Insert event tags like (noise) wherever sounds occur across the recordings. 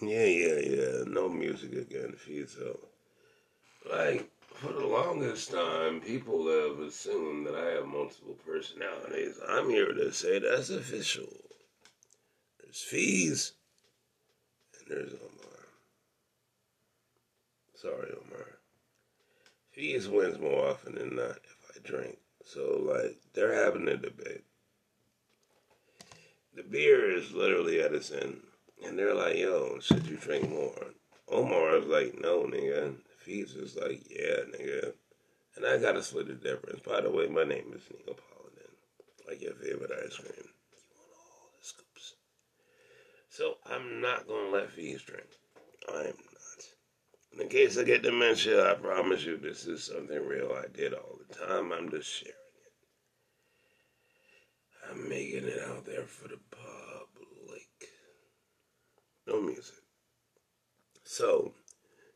Yeah, yeah, yeah. No music again, Fizo. Like, for the longest time, people have assumed that I have multiple personalities. I'm here to say that's official. There's fees, and there's Omar. Sorry, Omar. Fees wins more often than not if I drink. So, like, they're having a debate. The beer is literally at its end. And they're like, yo, should you drink more? Omar is like, no, nigga. Fees is like, yeah, nigga. And I gotta split the difference. By the way, my name is Neapolitan. Like your favorite ice cream. You want all the scoops. So I'm not gonna let Fees drink. I am not. In case I get dementia, I promise you this is something real I did all the time. I'm just sharing it. I'm making it out there for the no music. So,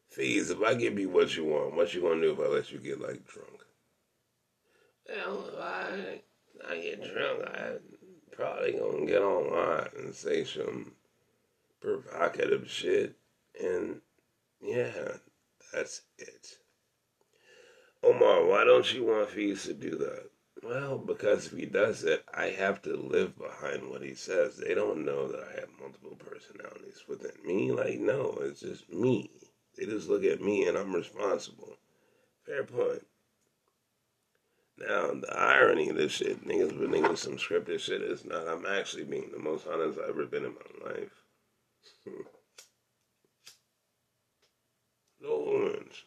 fees, if I give you what you want, what you gonna do if I let you get like drunk? Well, if I, I get drunk, I probably gonna get online and say some provocative shit, and yeah, that's it. Omar, why don't you want fees to do that? Well, because if he does it, I have to live behind what he says. They don't know that I have multiple personalities within me. Like, no, it's just me. They just look at me and I'm responsible. Fair point. Now, the irony of this shit, niggas been thinking some scripted shit is not. I'm actually being the most honest I've ever been in my life. no orange.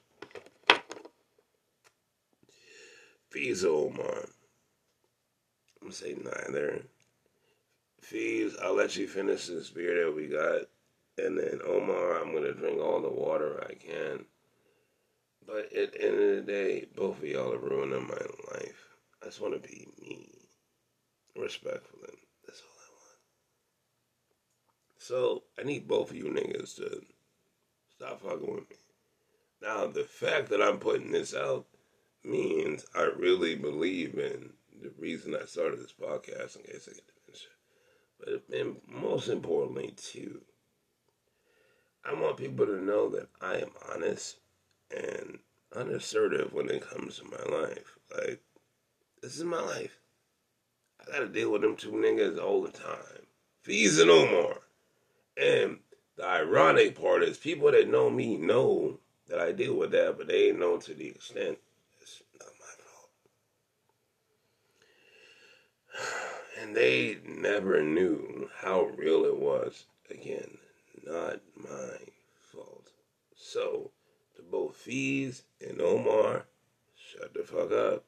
Omar. I'm gonna say neither. Fees, I'll let you finish this beer that we got. And then Omar, I'm gonna drink all the water I can. But at the end of the day, both of y'all are ruining my life. I just wanna be me. Respectfully. That's all I want. So I need both of you niggas to stop fucking with me. Now the fact that I'm putting this out means I really believe in the reason I started this podcast in case I get dementia. But and most importantly, too, I want people to know that I am honest and unassertive when it comes to my life. Like, this is my life. I gotta deal with them two niggas all the time. Fees and Omar. And the ironic part is people that know me know that I deal with that, but they ain't know to the extent And they never knew how real it was. Again, not my fault. So, to both Fees and Omar, shut the fuck up.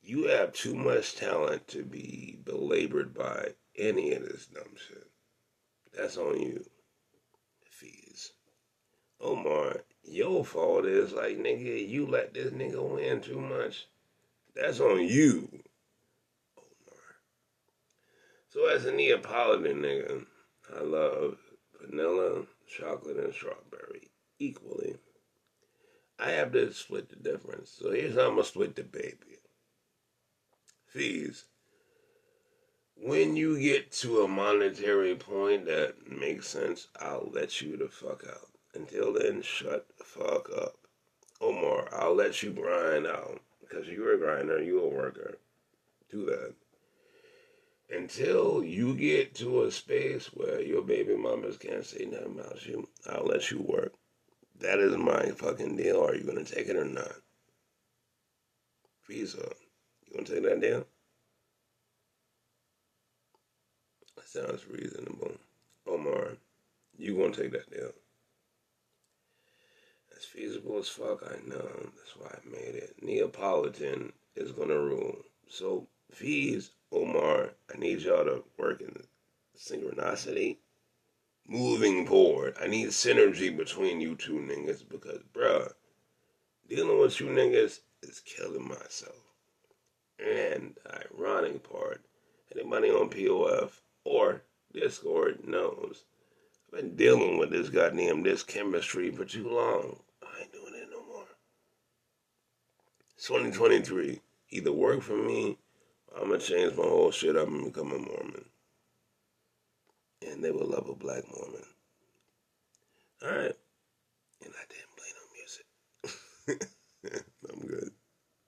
You have too much talent to be belabored by any of this dumb shit. That's on you. Fees. Omar, your fault is like, nigga, you let this nigga win too much. That's on you. Omar. So as a Neapolitan nigga, I love vanilla, chocolate, and strawberry equally. I have to split the difference. So here's how I'm gonna split the baby. Fees. When you get to a monetary point that makes sense, I'll let you the fuck out. Until then, shut the fuck up. Omar, I'll let you grind out because you're a grinder, you're a worker. Do that. Until you get to a space where your baby mamas can't say nothing about you, I'll let you work. That is my fucking deal. Are you gonna take it or not? Visa. You gonna take that deal? That sounds reasonable. Omar, you gonna take that deal? It's feasible as fuck, I know. That's why I made it. Neapolitan is gonna rule. So fees, Omar, I need y'all to work in synchronicity. Moving forward, I need synergy between you two niggas because, bruh, dealing with you niggas is killing myself. And the ironic part, anybody on POF or Discord knows I've been dealing with this goddamn this chemistry for too long. 2023. Either work for me, I'm gonna change my whole shit up and become a Mormon. and they will love a black Mormon. All right, and I didn't play no music. (laughs)